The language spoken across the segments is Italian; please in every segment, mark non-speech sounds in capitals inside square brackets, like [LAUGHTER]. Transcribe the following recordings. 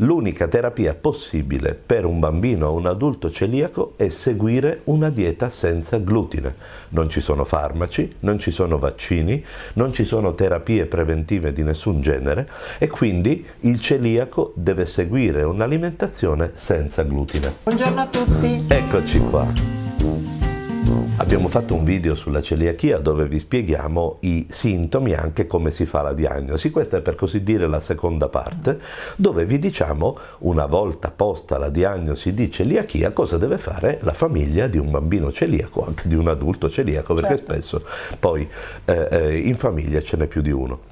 L'unica terapia possibile per un bambino o un adulto celiaco è seguire una dieta senza glutine. Non ci sono farmaci, non ci sono vaccini, non ci sono terapie preventive di nessun genere e quindi il celiaco deve seguire un'alimentazione senza glutine. Buongiorno a tutti! Eccoci qua! Abbiamo fatto un video sulla celiachia dove vi spieghiamo i sintomi e anche come si fa la diagnosi. Questa è per così dire la seconda parte dove vi diciamo una volta posta la diagnosi di celiachia cosa deve fare la famiglia di un bambino celiaco, anche di un adulto celiaco, perché certo. spesso poi eh, eh, in famiglia ce n'è più di uno.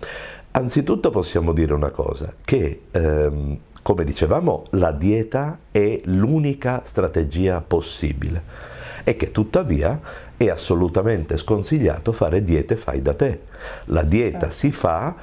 Anzitutto possiamo dire una cosa, che ehm, come dicevamo la dieta è l'unica strategia possibile e che tuttavia è assolutamente sconsigliato fare diete fai da te. La dieta si fa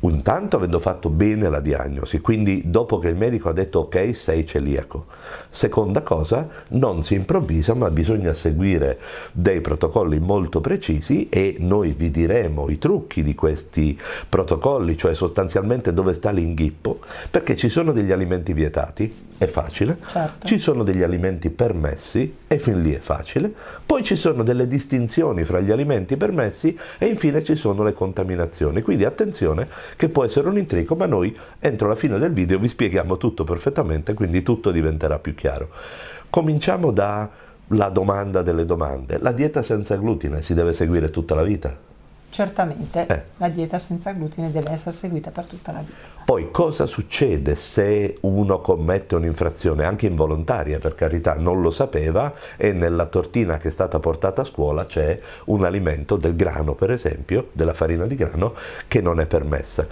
intanto avendo fatto bene la diagnosi, quindi dopo che il medico ha detto ok sei celiaco. Seconda cosa, non si improvvisa ma bisogna seguire dei protocolli molto precisi e noi vi diremo i trucchi di questi protocolli, cioè sostanzialmente dove sta l'inghippo, perché ci sono degli alimenti vietati, è facile, certo. ci sono degli alimenti permessi e fin lì è facile, poi ci sono delle distinzioni fra gli alimenti permessi e infine ci sono le contaminazioni, quindi attenzione che può essere un intrico, ma noi entro la fine del video vi spieghiamo tutto perfettamente, quindi tutto diventerà più chiaro. Cominciamo dalla domanda delle domande, la dieta senza glutine si deve seguire tutta la vita? Certamente, eh. la dieta senza glutine deve essere seguita per tutta la vita. Poi cosa succede se uno commette un'infrazione, anche involontaria per carità, non lo sapeva e nella tortina che è stata portata a scuola c'è un alimento del grano, per esempio, della farina di grano, che non è permessa.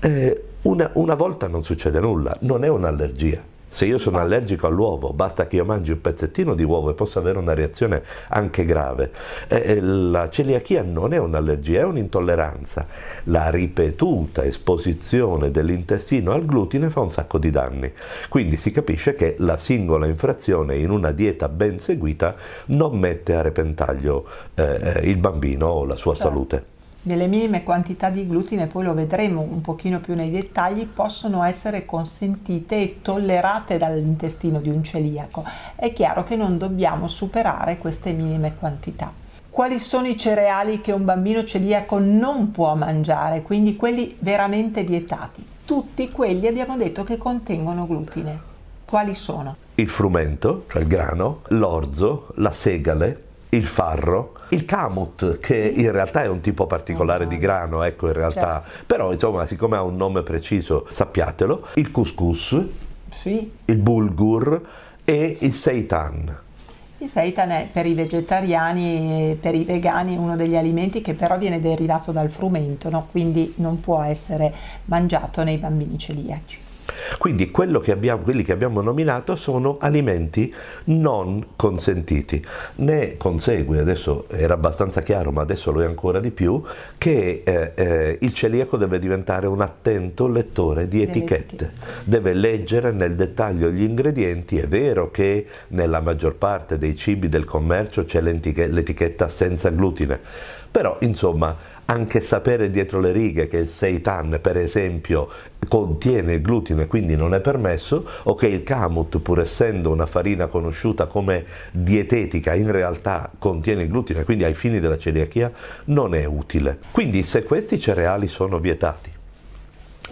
Eh, una, una volta non succede nulla, non è un'allergia se io sono allergico all'uovo, basta che io mangi un pezzettino di uovo e posso avere una reazione anche grave. Eh, la celiachia non è un'allergia, è un'intolleranza. La ripetuta esposizione dell'intestino al glutine fa un sacco di danni. Quindi si capisce che la singola infrazione in una dieta ben seguita non mette a repentaglio eh, il bambino o la sua certo. salute delle minime quantità di glutine, poi lo vedremo un pochino più nei dettagli, possono essere consentite e tollerate dall'intestino di un celiaco. È chiaro che non dobbiamo superare queste minime quantità. Quali sono i cereali che un bambino celiaco non può mangiare, quindi quelli veramente vietati? Tutti quelli abbiamo detto che contengono glutine. Quali sono? Il frumento, cioè il grano, l'orzo, la segale, il farro, il kamut, che in realtà è un tipo particolare di grano, ecco in realtà, certo. però insomma siccome ha un nome preciso sappiatelo, il couscous, sì. il bulgur e sì. il seitan. Il seitan è per i vegetariani e per i vegani uno degli alimenti che però viene derivato dal frumento, no? quindi non può essere mangiato nei bambini celiaci. Quindi che abbiamo, quelli che abbiamo nominato sono alimenti non consentiti. Ne consegue, adesso era abbastanza chiaro, ma adesso lo è ancora di più, che eh, eh, il celiaco deve diventare un attento lettore di etichette. Deve leggere nel dettaglio gli ingredienti. È vero che nella maggior parte dei cibi del commercio c'è l'etichetta senza glutine, però insomma anche sapere dietro le righe che il seitan per esempio contiene glutine quindi non è permesso o che il kamut pur essendo una farina conosciuta come dietetica in realtà contiene glutine quindi ai fini della celiachia non è utile. Quindi se questi cereali sono vietati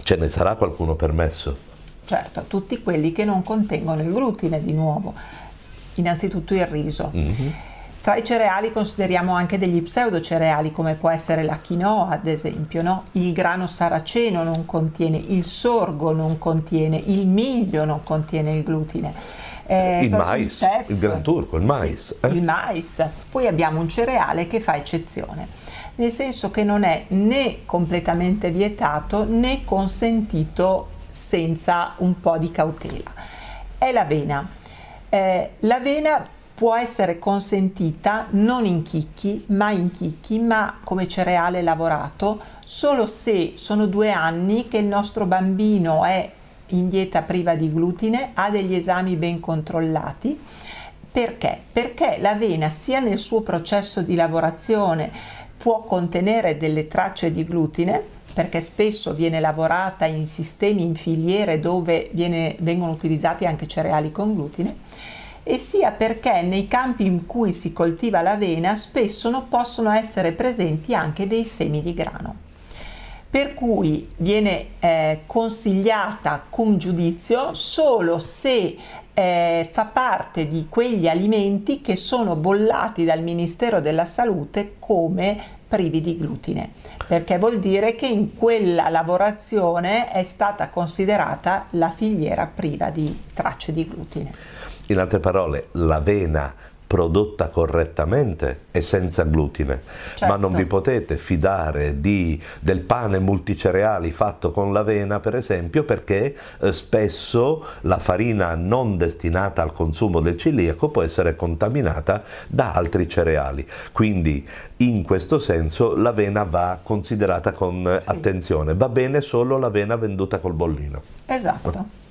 ce ne sarà qualcuno permesso? Certo, tutti quelli che non contengono il glutine di nuovo. Innanzitutto il riso. Mm-hmm tra i cereali consideriamo anche degli pseudocereali come può essere la quinoa ad esempio, no? il grano saraceno non contiene, il sorgo non contiene, il miglio non contiene il glutine. Eh, il mais, il, tef, il gran turco, il mais. Eh? Il mais. Poi abbiamo un cereale che fa eccezione, nel senso che non è né completamente vietato né consentito senza un po' di cautela. È l'avena. Eh, l'avena può essere consentita non in chicchi, ma in chicchi, ma come cereale lavorato, solo se sono due anni che il nostro bambino è in dieta priva di glutine, ha degli esami ben controllati. Perché? Perché l'avena sia nel suo processo di lavorazione può contenere delle tracce di glutine, perché spesso viene lavorata in sistemi, in filiere dove viene, vengono utilizzati anche cereali con glutine, e sia perché nei campi in cui si coltiva l'avena spesso non possono essere presenti anche dei semi di grano. Per cui viene eh, consigliata con giudizio solo se eh, fa parte di quegli alimenti che sono bollati dal Ministero della Salute come privi di glutine, perché vuol dire che in quella lavorazione è stata considerata la filiera priva di tracce di glutine. In altre parole, l'avena prodotta correttamente e senza glutine, certo. ma non vi potete fidare di, del pane multicereali fatto con l'avena per esempio perché eh, spesso la farina non destinata al consumo del celiaco può essere contaminata da altri cereali, quindi in questo senso l'avena va considerata con sì. attenzione, va bene solo l'avena venduta col bollino. Esatto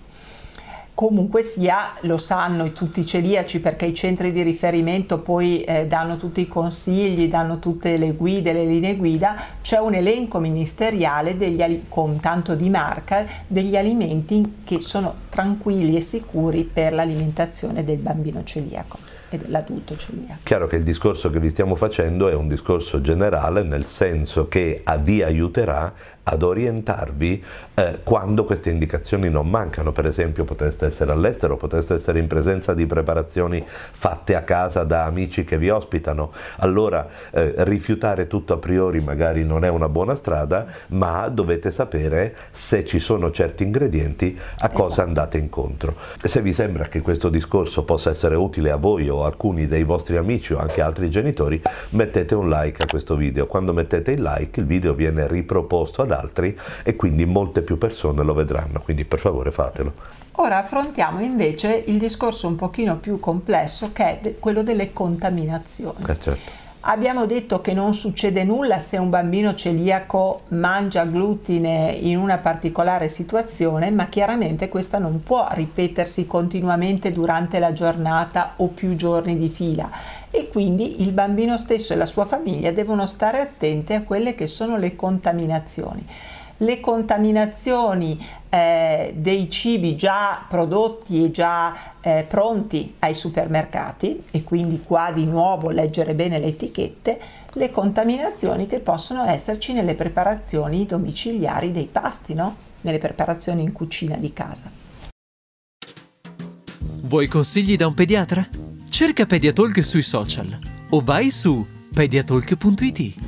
comunque sia, lo sanno tutti i celiaci perché i centri di riferimento poi eh, danno tutti i consigli, danno tutte le guide, le linee guida, c'è un elenco ministeriale degli, con tanto di marca degli alimenti che sono tranquilli e sicuri per l'alimentazione del bambino celiaco e dell'adulto celiaco. Chiaro che il discorso che vi stiamo facendo è un discorso generale nel senso che vi aiuterà ad orientarvi eh, quando queste indicazioni non mancano, per esempio potreste essere all'estero, potreste essere in presenza di preparazioni fatte a casa da amici che vi ospitano, allora eh, rifiutare tutto a priori magari non è una buona strada, ma dovete sapere se ci sono certi ingredienti a cosa esatto. andate incontro. Se vi sembra che questo discorso possa essere utile a voi o a alcuni dei vostri amici o anche altri genitori, mettete un like a questo video. Quando mettete il like il video viene riproposto ad altri e quindi molte più persone lo vedranno, quindi per favore fatelo. Ora affrontiamo invece il discorso un pochino più complesso che è quello delle contaminazioni. Eh certo. Abbiamo detto che non succede nulla se un bambino celiaco mangia glutine in una particolare situazione, ma chiaramente questa non può ripetersi continuamente durante la giornata o più giorni di fila e quindi il bambino stesso e la sua famiglia devono stare attenti a quelle che sono le contaminazioni. Le contaminazioni eh, dei cibi già prodotti e già eh, pronti ai supermercati e quindi qua di nuovo leggere bene le etichette, le contaminazioni che possono esserci nelle preparazioni domiciliari dei pasti, no? nelle preparazioni in cucina di casa. Vuoi consigli da un pediatra? Cerca Pediatalk sui social o vai su pediatalk.it.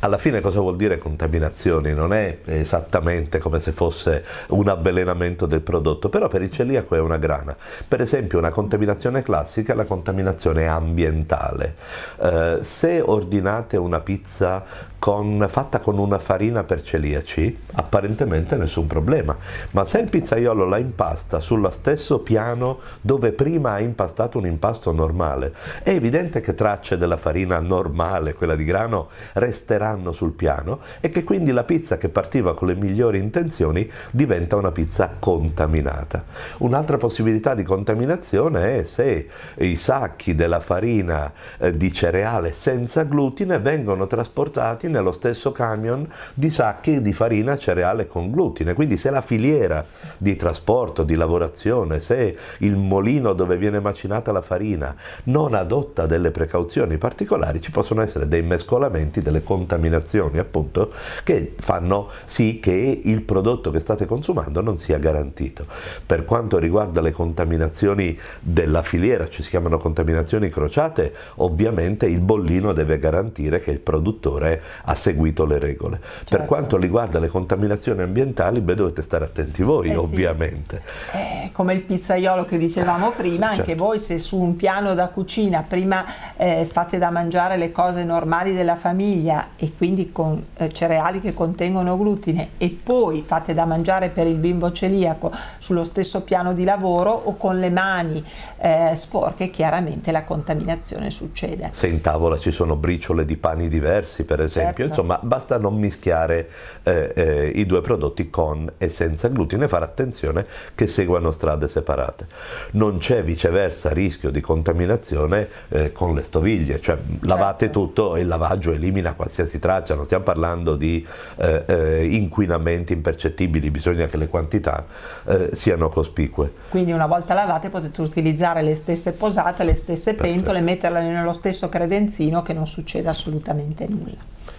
Alla fine cosa vuol dire contaminazioni? Non è esattamente come se fosse un avvelenamento del prodotto, però per il celiaco è una grana. Per esempio una contaminazione classica è la contaminazione ambientale. Eh, se ordinate una pizza con, fatta con una farina per celiaci, apparentemente nessun problema, ma se il pizzaiolo la impasta sullo stesso piano dove prima ha impastato un impasto normale, è evidente che tracce della farina normale, quella di grano, resteranno sul piano e che quindi la pizza che partiva con le migliori intenzioni diventa una pizza contaminata. Un'altra possibilità di contaminazione è se i sacchi della farina eh, di cereale senza glutine vengono trasportati nello stesso camion di sacchi di farina cereale con glutine. Quindi se la filiera di trasporto, di lavorazione, se il molino dove viene macinata la farina non adotta delle precauzioni particolari, ci possono essere dei mescolamenti, delle contaminazioni appunto che fanno sì che il prodotto che state consumando non sia garantito. Per quanto riguarda le contaminazioni della filiera, ci si chiamano contaminazioni crociate, ovviamente il bollino deve garantire che il produttore ha seguito le regole. Certo. Per quanto riguarda le contaminazioni ambientali, beh, dovete stare attenti voi, eh ovviamente. Sì. Eh, come il pizzaiolo che dicevamo prima, certo. anche voi se su un piano da cucina prima eh, fate da mangiare le cose normali della famiglia e quindi con eh, cereali che contengono glutine e poi fate da mangiare per il bimbo celiaco sullo stesso piano di lavoro o con le mani eh, sporche, chiaramente la contaminazione succede. Se in tavola ci sono briciole di pani diversi, per esempio, esempio. Certo. Insomma, basta non mischiare eh, eh, i due prodotti con e senza glutine e fare attenzione che seguano strade separate. Non c'è viceversa rischio di contaminazione eh, con le stoviglie, cioè lavate Certo. tutto e il lavaggio elimina qualsiasi traccia, non stiamo parlando di eh, eh, inquinamenti impercettibili, bisogna che le quantità eh, siano cospicue. Quindi una volta lavate potete utilizzare le stesse posate, le stesse pentole, metterle nello stesso credenzino che non succede assolutamente nulla.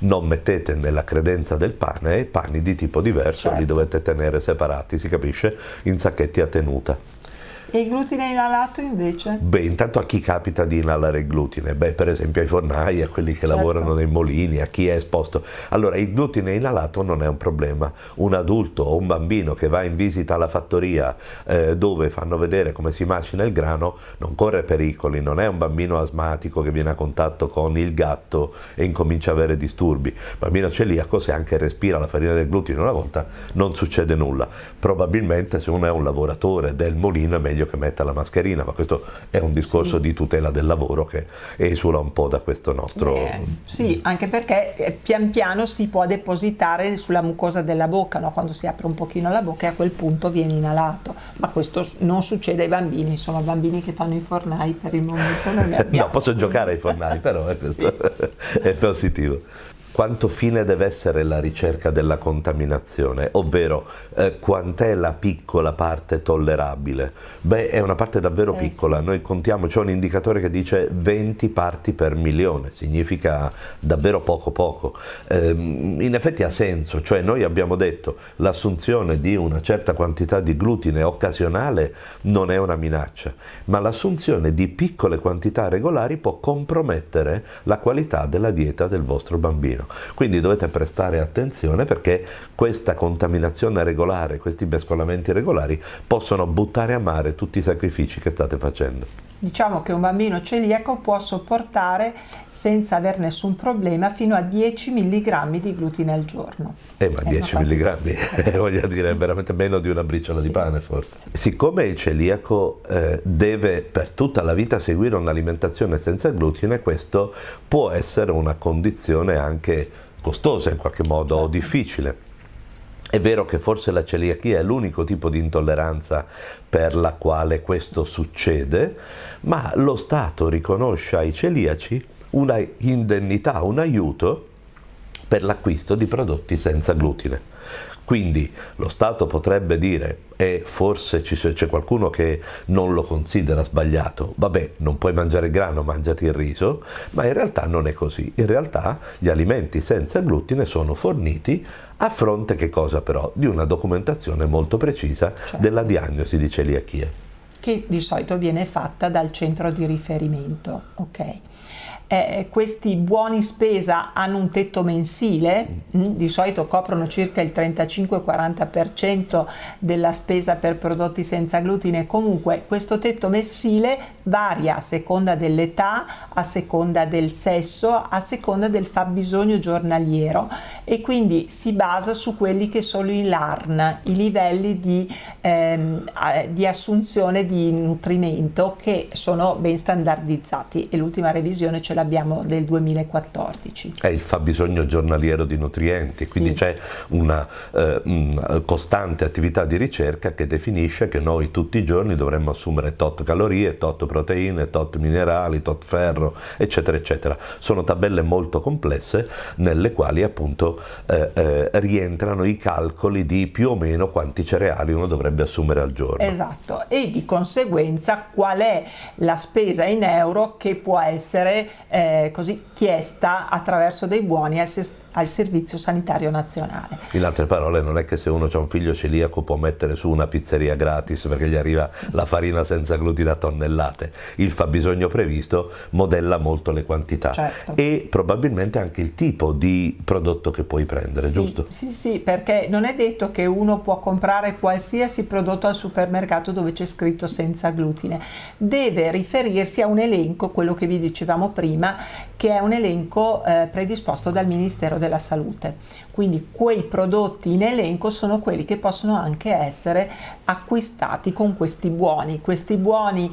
Non mettete nella credenza del pane pani di tipo diverso, li Certo. dovete tenere separati, si capisce, in sacchetti a tenuta. E il glutine inalato invece? Beh, intanto a chi capita di inalare il glutine? Beh, per esempio ai fornai, a quelli che Certo. lavorano nei molini, a chi è esposto. Allora, il glutine inalato non è un problema. Un adulto o un bambino che va in visita alla fattoria eh, dove fanno vedere come si macina il grano non corre pericoli, non è un bambino asmatico che viene a contatto con il gatto e incomincia a avere disturbi. Il bambino celiaco, se anche respira la farina del glutine una volta, non succede nulla. Probabilmente se uno è un lavoratore del molino è meglio che metta la mascherina, ma questo è un discorso di tutela del lavoro che esula un po' da questo nostro... Eh, sì, anche perché eh, pian piano si può depositare sulla mucosa della bocca, no? quando si apre un pochino la bocca e a quel punto viene inalato. Ma questo non succede ai bambini, insomma, bambini che fanno i fornai per il momento non ne [LAUGHS] abbiamo. No, posso giocare ai fornai, però eh, questo [LAUGHS] è positivo. Quanto fine deve essere la ricerca della contaminazione, ovvero eh, quant'è la piccola parte tollerabile? Beh, è una parte davvero Eh, piccola, sì. noi contiamo, c'è un indicatore che dice 20 parti per milione, significa davvero poco poco. Ehm, in effetti ha senso, cioè noi abbiamo detto l'assunzione di una certa quantità di glutine occasionale non è una minaccia, ma l'assunzione di piccole quantità regolari può compromettere la qualità della dieta del vostro bambino. Quindi dovete prestare attenzione perché questa contaminazione regolare, questi mescolamenti regolari possono buttare a mare tutti i sacrifici che state facendo. Diciamo che un bambino celiaco può sopportare senza aver nessun problema fino a 10 mg di glutine al giorno. Eh, ma È una 10 quantità. mg, voglio dire, è veramente meno di una briciola di Sì. pane forse. Siccome il celiaco eh, deve per tutta la vita seguire un'alimentazione senza glutine, questo può essere una condizione anche costosa in qualche modo o Certo. difficile. È vero che forse la celiachia è l'unico tipo di intolleranza per la quale questo succede, ma lo Stato riconosce ai celiaci una indennità, un aiuto per l'acquisto di prodotti senza glutine. Quindi lo Stato potrebbe dire, e forse c'è qualcuno che non lo considera sbagliato, vabbè, non puoi mangiare il grano, mangiati il riso, ma in realtà non è così. In realtà gli alimenti senza glutine sono forniti a fronte che cosa però? Di una documentazione molto precisa Certo. della diagnosi di celiachia. che di solito viene fatta dal centro di riferimento. ok? Eh, questi buoni spesa hanno un tetto mensile, mm, di solito coprono circa il 35-40% della spesa per prodotti senza glutine, comunque questo tetto mensile varia a seconda dell'età, a seconda del sesso, a seconda del fabbisogno giornaliero e quindi si basa su quelli che sono i LARN, i livelli di, ehm, di assunzione di nutrimento che sono ben standardizzati e l'ultima revisione ce l'abbiamo del 2014. È il fabbisogno giornaliero di nutrienti, quindi Sì. c'è una eh, mh, costante attività di ricerca che definisce che noi tutti i giorni dovremmo assumere tot calorie, tot proteine, tot minerali, tot ferro, eccetera, eccetera. Sono tabelle molto complesse nelle quali appunto eh, eh, rientrano i calcoli di più o meno quanti cereali uno dovrebbe assumere al giorno. Esatto, e di conseguenza qual è la spesa in euro che può essere eh, così chiesta attraverso dei buoni al, Servizio Sanitario Nazionale. In altre parole, non è che se uno ha un figlio celiaco può mettere su una pizzeria gratis perché gli arriva la farina senza glutine a tonnellate. Il fabbisogno previsto modella molto le quantità Certo. e probabilmente anche il tipo di prodotto che puoi prendere, Sì, giusto? Sì, sì, perché non è detto che uno può comprare qualsiasi prodotto al supermercato dove c'è scritto senza glutine. Deve riferirsi a un elenco, quello che vi dicevamo prima, che è un elenco eh, predisposto dal Ministero della Salute. Quindi quei prodotti in elenco sono quelli che possono anche essere acquistati con questi buoni. Questi buoni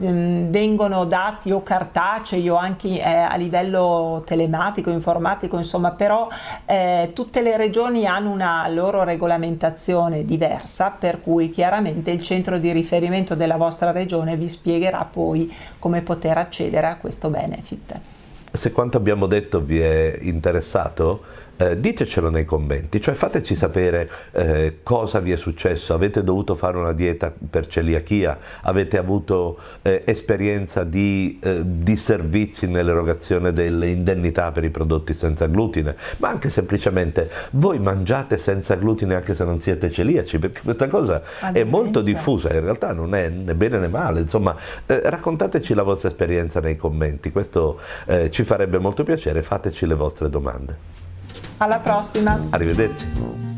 ehm, vengono dati o cartacei o anche eh, a livello telematico, informatico, insomma, però eh, tutte le regioni hanno una loro regolamentazione diversa, per cui chiaramente il centro di riferimento della vostra regione vi spiegherà poi come poter accedere a questo benefit. Se quanto abbiamo detto vi è interessato, eh, ditecelo nei commenti, cioè fateci sapere eh, cosa vi è successo, avete dovuto fare una dieta per celiachia, avete avuto eh, esperienza di, eh, di servizi nell'erogazione delle indennità per i prodotti senza glutine, ma anche semplicemente voi mangiate senza glutine anche se non siete celiaci, perché questa cosa Ad è molto diffusa, in realtà non è né bene né male, insomma eh, raccontateci la vostra esperienza nei commenti, questo eh, ci farebbe molto piacere, fateci le vostre domande. Alla prossima. Arrivederci.